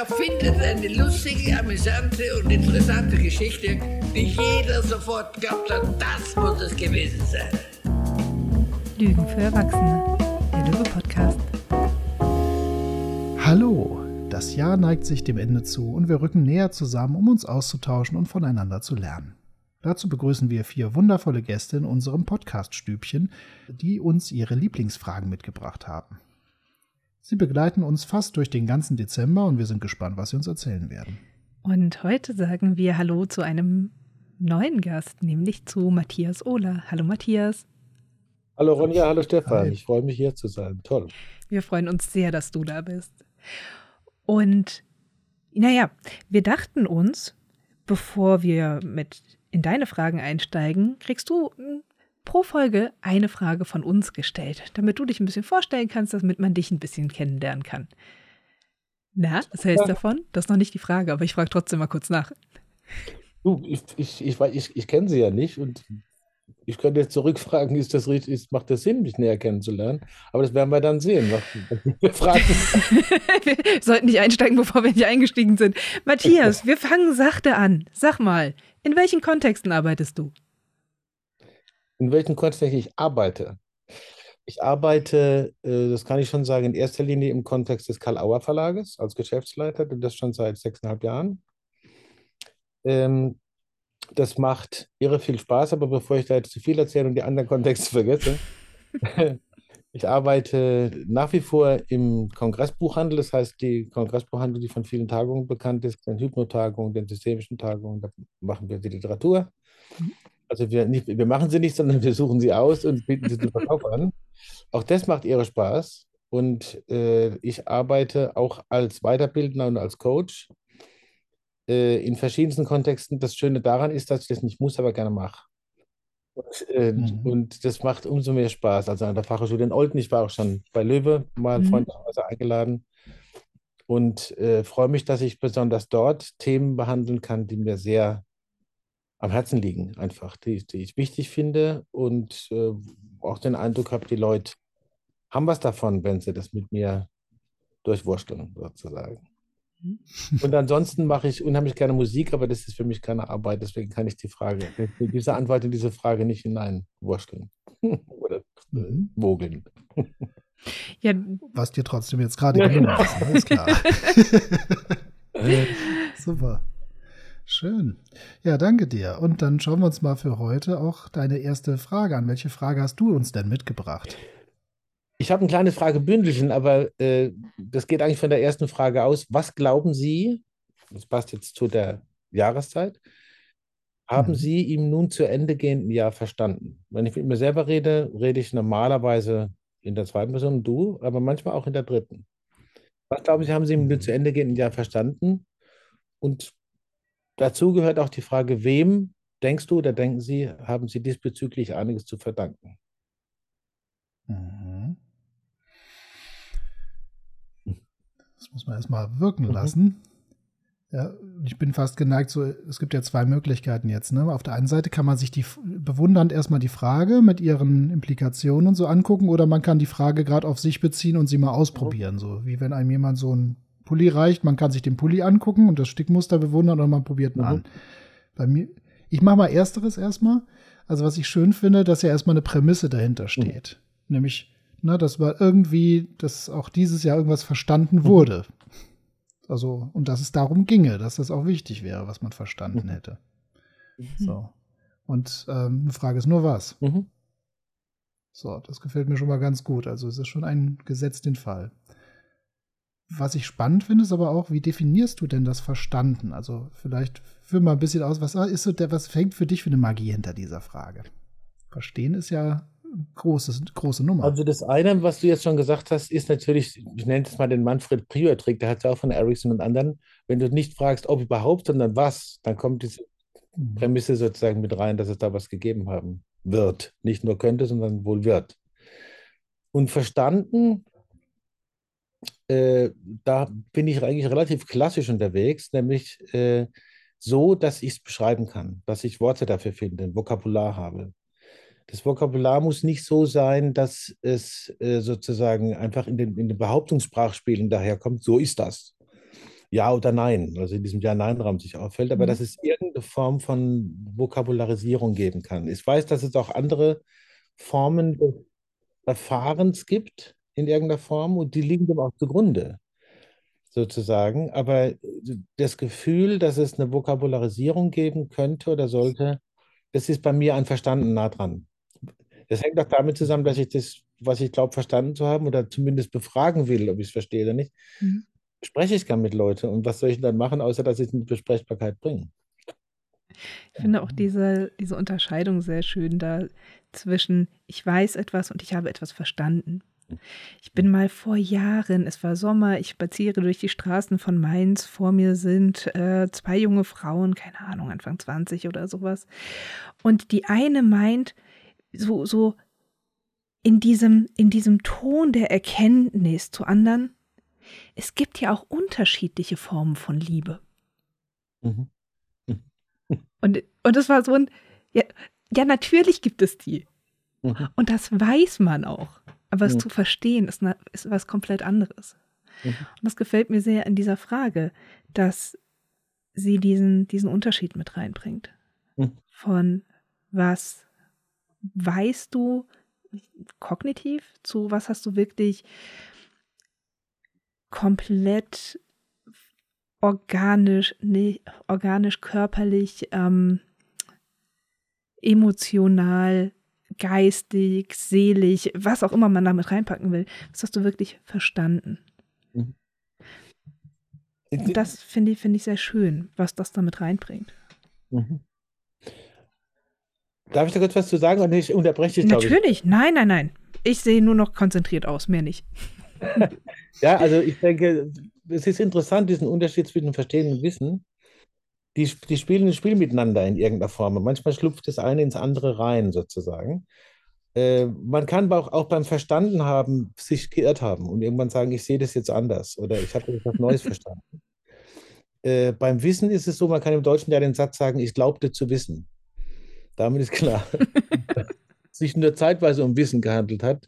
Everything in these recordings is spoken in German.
erfindet eine lustige, amüsante und interessante Geschichte, die jeder sofort glaubt hat, das muss es gewesen sein. Lügen für Erwachsene, der Löwe-Podcast. Hallo, das Jahr neigt sich dem Ende zu und wir rücken näher zusammen, um uns auszutauschen und voneinander zu lernen. Dazu begrüßen wir vier wundervolle Gäste in unserem Podcast-Stübchen, die uns ihre Lieblingsfragen mitgebracht haben. Sie begleiten uns fast durch den ganzen Dezember und wir sind gespannt, was Sie uns erzählen werden. Und heute sagen wir Hallo zu einem neuen Gast, nämlich zu Matthias Ohler. Hallo Matthias. Hallo Ronja, hallo Stefan. Hi. Ich freue mich hier zu sein. Toll. Wir freuen uns sehr, dass du da bist. Und naja, wir dachten uns, bevor wir mit in deine Fragen einsteigen, kriegst du pro Folge eine Frage von uns gestellt, damit du dich ein bisschen vorstellen kannst, damit man dich ein bisschen kennenlernen kann. Na, was hältst du davon? Das ist noch nicht die Frage, aber ich frage trotzdem mal kurz nach. Du, ich, ich, ich, ich, ich kenne sie ja nicht und ich könnte jetzt zurückfragen, ist das richtig, ist, macht das Sinn, mich näher kennenzulernen? Aber das werden wir dann sehen. Wir, fragen. wir sollten nicht einsteigen, bevor wir nicht eingestiegen sind. Matthias, wir fangen sachte an. Sag mal, in welchen Kontexten arbeitest du? In welchem Kontext ich arbeite. Ich arbeite, äh, das kann ich schon sagen, in erster Linie im Kontext des Karl-Auer Verlages als Geschäftsleiter, das schon seit sechseinhalb Jahren. Ähm, das macht irre viel Spaß, aber bevor ich da jetzt zu viel erzähle und die anderen Kontexte vergesse, ich arbeite nach wie vor im Kongressbuchhandel, das heißt die Kongressbuchhandel, die von vielen Tagungen bekannt ist, den Hypnotagungen, den systemischen Tagungen, da machen wir die Literatur. Also wir, nicht, wir machen sie nicht, sondern wir suchen sie aus und bieten sie zum Verkauf an. Auch das macht ihre Spaß. Und äh, ich arbeite auch als Weiterbildner und als Coach äh, in verschiedensten Kontexten. Das Schöne daran ist, dass ich das nicht muss, aber gerne mache. Und, äh, mhm. und, das macht umso mehr Spaß. Also an der Fachhochschule in Olten, ich war auch schon bei Löwe mal mhm. freundlicherweise eingeladen und äh, freue mich, dass ich besonders dort Themen behandeln kann, die mir sehr am Herzen liegen, einfach, die, die ich wichtig finde und äh, auch den Eindruck habe, die Leute haben was davon, wenn sie das mit mir durchwursteln, sozusagen. Mhm. Und ansonsten mache ich unheimlich gerne Musik, aber das ist für mich keine Arbeit, deswegen kann ich die Frage, diese Antwort in diese Frage nicht hineinwursteln oder äh, mhm. mogeln. Ja. Was dir trotzdem jetzt gerade gelungen ist, alles klar. Super. Schön. Ja, danke dir. Und dann schauen wir uns mal für heute auch deine erste Frage an. Welche Frage hast du uns denn mitgebracht? Ich habe ein kleines Fragebündelchen, aber äh, das geht eigentlich von der ersten Frage aus. Was glauben Sie, das passt jetzt zu der Jahreszeit, haben mhm. Sie im nun zu Ende gehenden Jahr verstanden? Wenn ich mit mir selber rede, rede ich normalerweise in der zweiten Person, du, aber manchmal auch in der dritten. Was glauben Sie, haben Sie im nun zu Ende gehenden Jahr verstanden? Und Dazu gehört auch die Frage, wem denkst du oder denken Sie, haben Sie diesbezüglich einiges zu verdanken? Mhm. Das muss man erstmal wirken mhm. lassen. Ja, ich bin fast geneigt, so, es gibt ja zwei Möglichkeiten jetzt. Ne? Auf der einen Seite kann man sich die bewundernd erstmal die Frage mit ihren Implikationen und so angucken, oder man kann die Frage gerade auf sich beziehen und sie mal ausprobieren. So wie wenn einem jemand so ein Pulli reicht. Man kann sich den Pulli angucken und das Stickmuster bewundern oder man probiert mhm. an. Bei mir, ich mache mal ersteres erstmal. Also was ich schön finde, dass ja erstmal eine Prämisse dahinter steht. Mhm. Nämlich, ne, dass man irgendwie, dass auch dieses Jahr irgendwas verstanden mhm. wurde. Also, und dass es darum ginge, dass das auch wichtig wäre, was man verstanden mhm. hätte. Mhm. So. Und ähm, eine Frage ist nur was. Mhm. So, das gefällt mir schon mal ganz gut. Also es ist schon ein Gesetz den Fall was ich spannend finde, ist aber auch, wie definierst du denn das Verstanden? Also vielleicht führ mal ein bisschen aus, was ist so der, was fängt für dich für eine Magie hinter dieser Frage? Verstehen ist ja eine große, große Nummer. Also das eine, was du jetzt schon gesagt hast, ist natürlich, ich nenne es mal den Manfred Prior-Trick, der hat es ja auch von Ericsson und anderen. Wenn du nicht fragst, ob überhaupt, sondern was, dann kommt diese mhm. Prämisse sozusagen mit rein, dass es da was gegeben haben wird. Nicht nur könnte, sondern wohl wird. Und verstanden äh, da bin ich eigentlich relativ klassisch unterwegs, nämlich äh, so, dass ich es beschreiben kann, dass ich Worte dafür finde, ein Vokabular habe. Das Vokabular muss nicht so sein, dass es äh, sozusagen einfach in den, in den Behauptungssprachspielen daherkommt, so ist das. Ja oder Nein, also in diesem Ja-Nein-Raum sich auffällt, aber Mhm. dass es irgendeine Form von Vokabularisierung geben kann. Ich weiß, dass es auch andere Formen des Erfahrens gibt in irgendeiner Form und die liegen dem auch zugrunde, sozusagen. Aber das Gefühl, dass es eine Vokabularisierung geben könnte oder sollte, das ist bei mir an Verstanden nah dran. Das hängt auch damit zusammen, dass ich das, was ich glaube, verstanden zu haben oder zumindest befragen will, ob ich es verstehe oder nicht, Mhm. spreche ich gern mit Leuten. Und was soll ich dann machen, außer dass ich es in die Besprechbarkeit bringe? Ich finde auch diese, diese Unterscheidung sehr schön da zwischen ich weiß etwas und ich habe etwas verstanden. Ich bin mal vor Jahren, es war Sommer, ich spaziere durch die Straßen von Mainz, vor mir sind äh, zwei junge Frauen, keine Ahnung, Anfang 20 oder sowas. Und die eine meint, so, so in diesem, in diesem Ton der Erkenntnis zu anderen, es gibt ja auch unterschiedliche Formen von Liebe. Mhm. Und, und das war so ein, ja, ja, natürlich gibt es die. Mhm. Und das weiß man auch. Aber es Mhm. zu verstehen ist, na, ist was komplett anderes. Mhm. Und das gefällt mir sehr in dieser Frage, dass sie diesen, diesen Unterschied mit reinbringt. Mhm. Von was weißt du kognitiv zu was hast du wirklich komplett organisch, nee, organisch, körperlich, ähm, emotional, geistig, seelisch, was auch immer man damit reinpacken will. Das hast du wirklich verstanden. Und das finde ich, finde ich sehr schön, was das damit reinbringt. Mhm. Darf ich da kurz was zu sagen? Und ich unterbreche dich, glaube ich. Natürlich, nein, nein, nein. Ich sehe nur noch konzentriert aus, mehr nicht. Ja, also ich denke, es ist interessant, diesen Unterschied zwischen Verstehen und Wissen. Die, die spielen ein Spiel miteinander in irgendeiner Form. Und manchmal schlüpft das eine ins andere rein, sozusagen. Äh, man kann aber auch, auch beim Verstanden haben sich geirrt haben und irgendwann sagen, ich sehe das jetzt anders oder ich habe etwas Neues verstanden. Äh, beim Wissen ist es so, man kann im Deutschen ja den Satz sagen, ich glaubte zu wissen. Damit ist klar, dass es sich nur zeitweise um Wissen gehandelt hat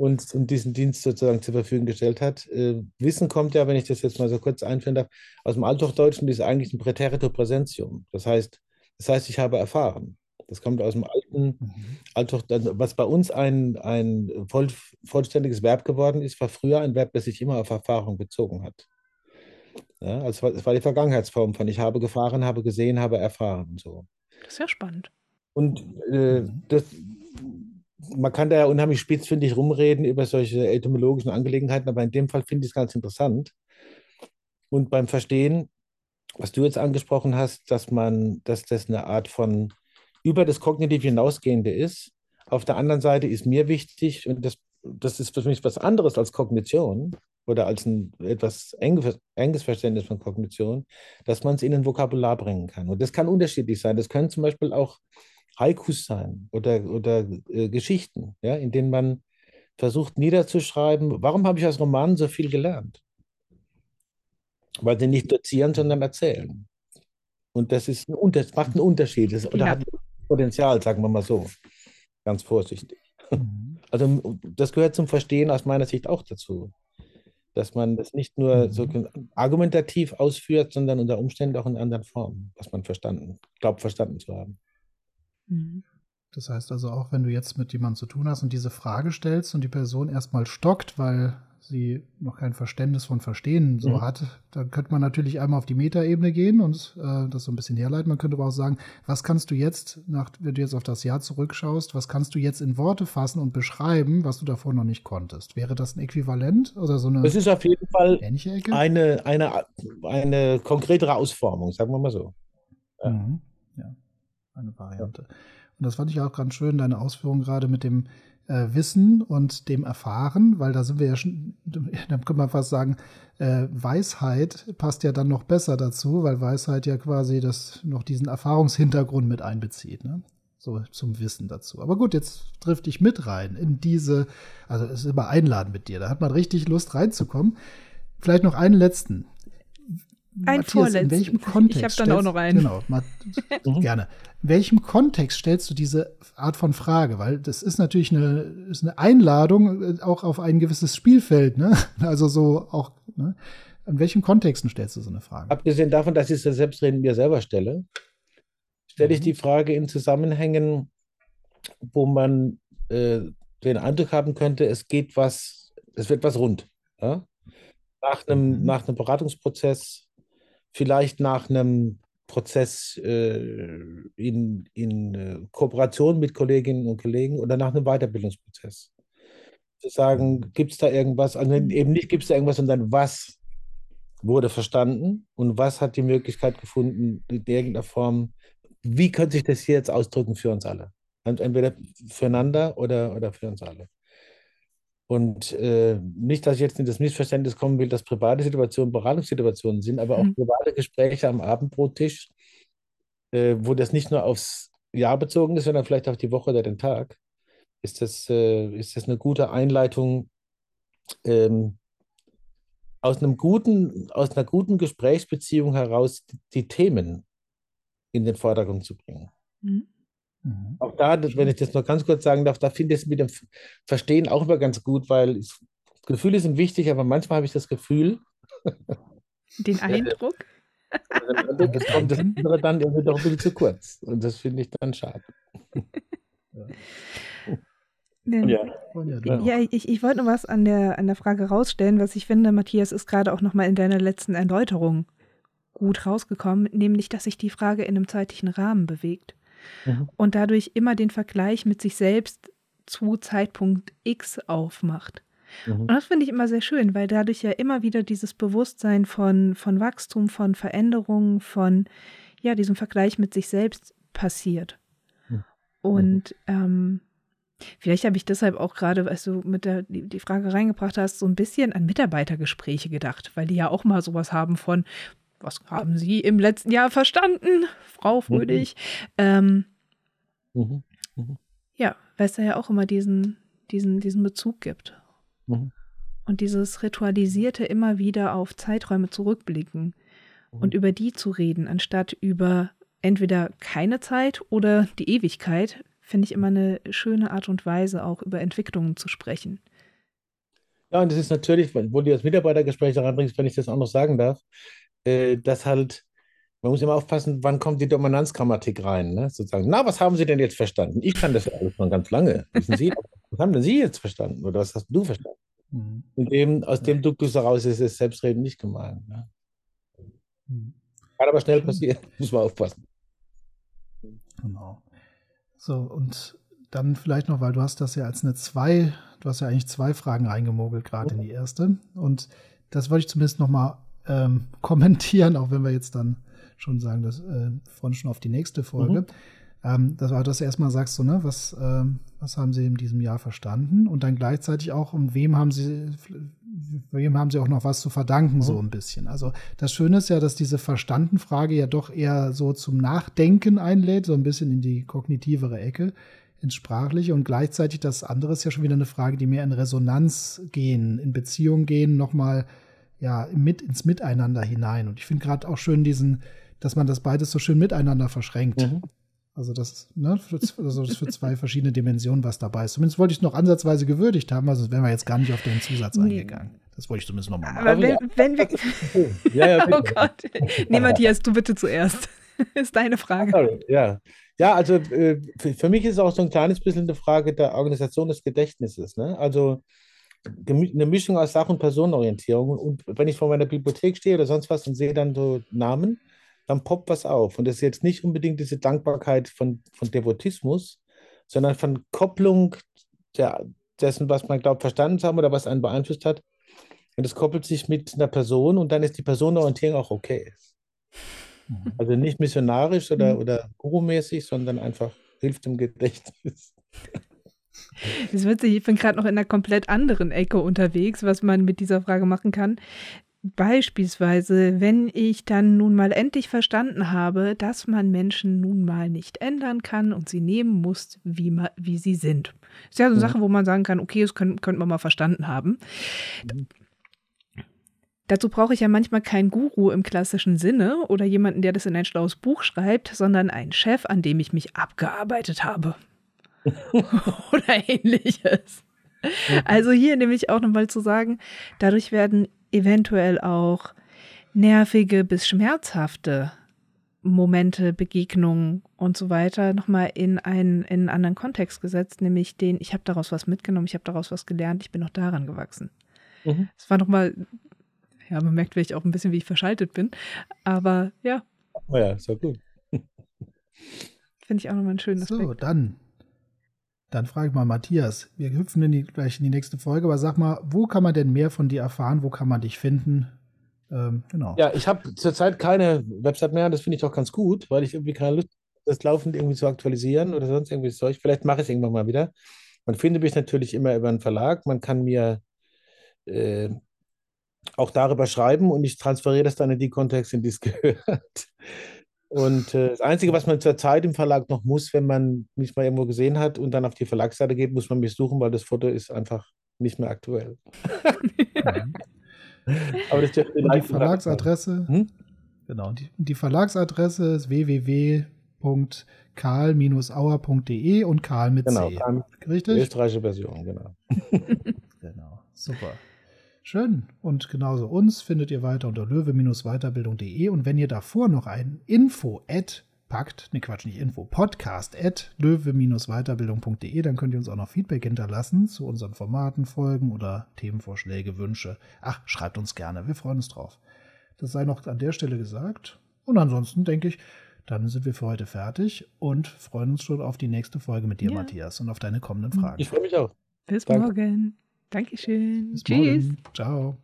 und, und diesen Dienst sozusagen zur Verfügung gestellt hat. Äh, Wissen kommt ja, wenn ich das jetzt mal so kurz einführen darf, aus dem Althochdeutschen, das ist eigentlich ein Präterito Präsentium. Das heißt, das heißt, ich habe erfahren. Das kommt aus dem alten Mhm. Althoch, was bei uns ein, ein voll, vollständiges Verb geworden ist, war früher ein Verb, das sich immer auf Erfahrung bezogen hat. Ja, also es war, die Vergangenheitsform von ich habe gefahren, habe gesehen, habe erfahren. So. Das ist ja spannend. Und äh, Mhm. das, man kann da ja unheimlich spitzfindig rumreden über solche etymologischen Angelegenheiten, aber in dem Fall finde ich es ganz interessant. Und beim Verstehen, was du jetzt angesprochen hast, dass man, dass das eine Art von über das Kognitiv hinausgehende ist. Auf der anderen Seite ist mir wichtig, und das, das ist für mich was anderes als Kognition oder als ein etwas enges, enges Verständnis von Kognition, dass man es in ein Vokabular bringen kann. Und das kann unterschiedlich sein. Das können zum Beispiel auch Haikus sein oder, oder äh, Geschichten, ja, in denen man versucht niederzuschreiben, warum habe ich aus Romanen so viel gelernt? Weil sie nicht dozieren, sondern erzählen. Und das ist ein Unter macht einen Unterschied. Das, oder Ja. hat Potenzial, sagen wir mal so. Ganz vorsichtig. Mhm. Also das gehört zum Verstehen aus meiner Sicht auch dazu. Dass man das nicht nur Mhm. so argumentativ ausführt, sondern unter Umständen auch in anderen Formen, was man verstanden, glaubt verstanden zu haben. Mhm. Das heißt also auch, wenn du jetzt mit jemandem zu tun hast und diese Frage stellst und die Person erstmal stockt, weil sie noch kein Verständnis von Verstehen so Mhm. hat, dann könnte man natürlich einmal auf die Metaebene gehen und äh, das so ein bisschen herleiten. Man könnte aber auch sagen, was kannst du jetzt, nach, wenn du jetzt auf das Jahr zurückschaust, was kannst du jetzt in Worte fassen und beschreiben, was du davor noch nicht konntest? Wäre das ein Äquivalent oder so eine Das ist auf jeden Fall eine, eine, eine konkretere Ausformung, sagen wir mal so. Mhm. Ja, eine Variante. Und das fand ich auch ganz schön, deine Ausführung gerade mit dem äh, Wissen und dem Erfahren, weil da sind wir ja schon, dann kann man fast sagen, äh, Weisheit passt ja dann noch besser dazu, weil Weisheit ja quasi das noch diesen Erfahrungshintergrund mit einbezieht, ne? So zum Wissen dazu. Aber gut, jetzt trifft ich mit rein in diese, also es ist immer einladen mit dir, da hat man richtig Lust reinzukommen. Vielleicht noch einen letzten. Ein Matthias, vorletzten. in welchem Ich hab Kontext dann auch stellst- noch einen. Genau, Mhm. gerne. In welchem Kontext stellst du diese Art von Frage? Weil das ist natürlich eine, ist eine Einladung äh, auch auf ein gewisses Spielfeld, ne? Also so auch, ne? in welchen Kontexten stellst du so eine Frage? Abgesehen davon, dass ich es selbstredend mir selber stelle, stelle ich die Frage in Zusammenhängen, wo man äh, den Eindruck haben könnte, es geht was, es wird was rund. Ja? Nach einem, Mhm. nach einem Beratungsprozess, vielleicht nach einem Prozess äh, in, in äh, Kooperation mit Kolleginnen und Kollegen oder nach einem Weiterbildungsprozess. Zu sagen, gibt es da irgendwas, also eben nicht gibt es da irgendwas, sondern was wurde verstanden und was hat die Möglichkeit gefunden, in irgendeiner Form, wie könnte sich das hier jetzt ausdrücken für uns alle? Entweder füreinander oder, oder für uns alle. Und äh, nicht, dass ich jetzt in das Missverständnis kommen will, dass private Situationen Beratungssituationen sind, aber auch Mhm. private Gespräche am Abendbrottisch, äh, wo das nicht nur aufs Jahr bezogen ist, sondern vielleicht auf die Woche oder den Tag, ist das, äh, ist das eine gute Einleitung, ähm, aus einem guten, aus einer guten Gesprächsbeziehung heraus die, Themen in den Vordergrund zu bringen. Mhm. Mhm. Auch da, das- wenn ich das noch ganz kurz sagen darf, da finde ich es mit dem Verstehen auch immer ganz gut, weil Gefühle sind wichtig, aber manchmal habe ich das Gefühl, Den Eindruck? das kommt das andere dann irgendwie doch ein bisschen zu kurz. Und das finde ich dann schade. Ja. Ja, ich, ich wollte noch was an der, an der Frage rausstellen, was ich finde, Matthias, ist gerade auch nochmal in deiner letzten Erläuterung gut rausgekommen, nämlich, dass sich die Frage in einem zeitlichen Rahmen bewegt Mhm. und dadurch immer den Vergleich mit sich selbst zu Zeitpunkt X aufmacht. Mhm. Und das finde ich immer sehr schön, weil dadurch ja immer wieder dieses Bewusstsein von, von Wachstum, von Veränderung, von ja, diesem Vergleich mit sich selbst passiert. Mhm. Und ähm, vielleicht habe ich deshalb auch gerade, als du mit der die Frage reingebracht hast, so ein bisschen an Mitarbeitergespräche gedacht, weil die ja auch mal sowas haben von, was haben Sie im letzten Jahr verstanden, Frau Fröhlich? Ähm, Mhm. ja, weil es da ja auch immer diesen, diesen, diesen Bezug gibt. Mhm. Und dieses Ritualisierte immer wieder auf Zeiträume zurückblicken und über die zu reden, anstatt über entweder keine Zeit oder die Ewigkeit, finde ich immer eine schöne Art und Weise, auch über Entwicklungen zu sprechen. Ja, und das ist natürlich, wo du das Mitarbeitergespräch da reinbringst, wenn ich das auch noch sagen darf, äh, dass halt, man muss immer aufpassen, wann kommt die Dominanzgrammatik rein, ne? Sozusagen, na, was haben Sie denn jetzt verstanden? Ich kann das ja alles schon ganz lange. Wissen Sie, was haben denn Sie jetzt verstanden? Oder was hast du verstanden? Mhm. Dem, aus dem Duktus heraus ist es selbstredend nicht gemeint. Ne? Mhm. Kann aber schnell passieren, muss man aufpassen. Genau. So, und dann vielleicht noch, weil du hast das ja als eine zwei, du hast ja eigentlich zwei Fragen reingemogelt, gerade in die erste. Und das wollte ich zumindest noch mal ähm, kommentieren, auch wenn wir jetzt dann schon sagen, das äh, freuen schon auf die nächste Folge. Mhm. Ähm, das war, dass du erstmal sagst, so, ne, was, ähm, was haben sie in diesem Jahr verstanden? Und dann gleichzeitig auch, um wem haben sie, wem haben sie auch noch was zu verdanken, so Mhm. ein bisschen. Also das Schöne ist ja, dass diese Verstanden-Frage ja doch eher so zum Nachdenken einlädt, so ein bisschen in die kognitivere Ecke, ins Sprachliche und gleichzeitig das andere ist ja schon wieder eine Frage, die mehr in Resonanz gehen, in Beziehung gehen, nochmal ja, mit ins Miteinander hinein. Und ich finde gerade auch schön diesen, dass man das beides so schön miteinander verschränkt. Mhm. Also das, ne, für, also das für zwei verschiedene Dimensionen, was dabei ist. Zumindest wollte ich es noch ansatzweise gewürdigt haben, also wären wir jetzt gar nicht auf den Zusatz Nee. eingegangen. Das wollte ich zumindest nochmal machen. Aber wenn, ja. wenn wir. Ja, ja, Oh bitte. Gott. Nee, Matthias, du bitte zuerst. Ist deine Frage. Ja. Ja, also äh, für, für mich ist es auch so ein kleines bisschen eine Frage der Organisation des Gedächtnisses. Ne? Also eine Mischung aus Sach- und Personenorientierung. Und wenn ich vor meiner Bibliothek stehe oder sonst was und sehe dann so Namen, dann poppt was auf. Und das ist jetzt nicht unbedingt diese Dankbarkeit von, von Devotismus, sondern von Kopplung der, dessen, was man glaubt, verstanden zu haben oder was einen beeinflusst hat. Und das koppelt sich mit einer Person und dann ist die Personenorientierung auch okay. Mhm. Also nicht missionarisch oder, Mhm. oder gurumäßig, sondern einfach hilft im Gedächtnis. Das ist witzig, ich bin gerade noch in einer komplett anderen Ecke unterwegs, was man mit dieser Frage machen kann. Beispielsweise, wenn ich dann nun mal endlich verstanden habe, dass man Menschen nun mal nicht ändern kann und sie nehmen muss, wie, ma, wie sie sind. Ist ja so eine Mhm. Sache, wo man sagen kann, okay, das können, könnte man mal verstanden haben. Mhm. Dazu brauche ich ja manchmal keinen Guru im klassischen Sinne oder jemanden, der das in ein schlaues Buch schreibt, sondern einen Chef, an dem ich mich abgearbeitet habe. oder ähnliches. Also hier nämlich auch nochmal zu sagen, dadurch werden eventuell auch nervige bis schmerzhafte Momente, Begegnungen und so weiter nochmal in einen, in einen anderen Kontext gesetzt, nämlich den, ich habe daraus was mitgenommen, ich habe daraus was gelernt, ich bin noch daran gewachsen. Mhm. Es war nochmal, ja, man merkt vielleicht auch ein bisschen, wie ich verschaltet bin, aber ja, Naja, ist ja gut. finde ich auch nochmal einen schönen Aspekt. So, dann. Dann frage ich mal Matthias. Wir hüpfen in die, gleich in die nächste Folge, aber sag mal, wo kann man denn mehr von dir erfahren? Wo kann man dich finden? Ähm, genau. Ja, ich habe zurzeit keine Website mehr. Das finde ich auch ganz gut, weil ich irgendwie keine Lust habe, das laufend irgendwie zu aktualisieren oder sonst irgendwie Zeug. Vielleicht mache ich es irgendwann mal wieder. Man findet mich natürlich immer über einen Verlag. Man kann mir äh, auch darüber schreiben und ich transferiere das dann in die Kontexte, in die es gehört. Und äh, das Einzige, was man zurzeit im Verlag noch muss, wenn man mich mal irgendwo gesehen hat und dann auf die Verlagsseite geht, muss man mich suchen, weil das Foto ist einfach nicht mehr aktuell. Mhm. Aber das dürfte die. Verlagsadresse, Hm? genau, die, die Verlagsadresse ist www.karl-auer.de und Karl mit Genau, C. Karl- Die Richtig? österreichische Version, genau. Genau, super. Schön. Und genauso uns findet ihr weiter unter löwe-weiterbildung.de. Und wenn ihr davor noch ein Info-Ad packt, ne Quatsch, nicht Info, Podcast at löwe-weiterbildung.de, dann könnt ihr uns auch noch Feedback hinterlassen zu unseren Formaten, Folgen oder Themenvorschläge, Wünsche. Ach, schreibt uns gerne, wir freuen uns drauf. Das sei noch an der Stelle gesagt. Und ansonsten denke ich, dann sind wir für heute fertig und freuen uns schon auf die nächste Folge mit dir, Ja. Matthias, und auf deine kommenden Fragen. Ich freue mich auch. Bis Danke. morgen. Dankeschön. Bis Tschüss. morgen. Ciao.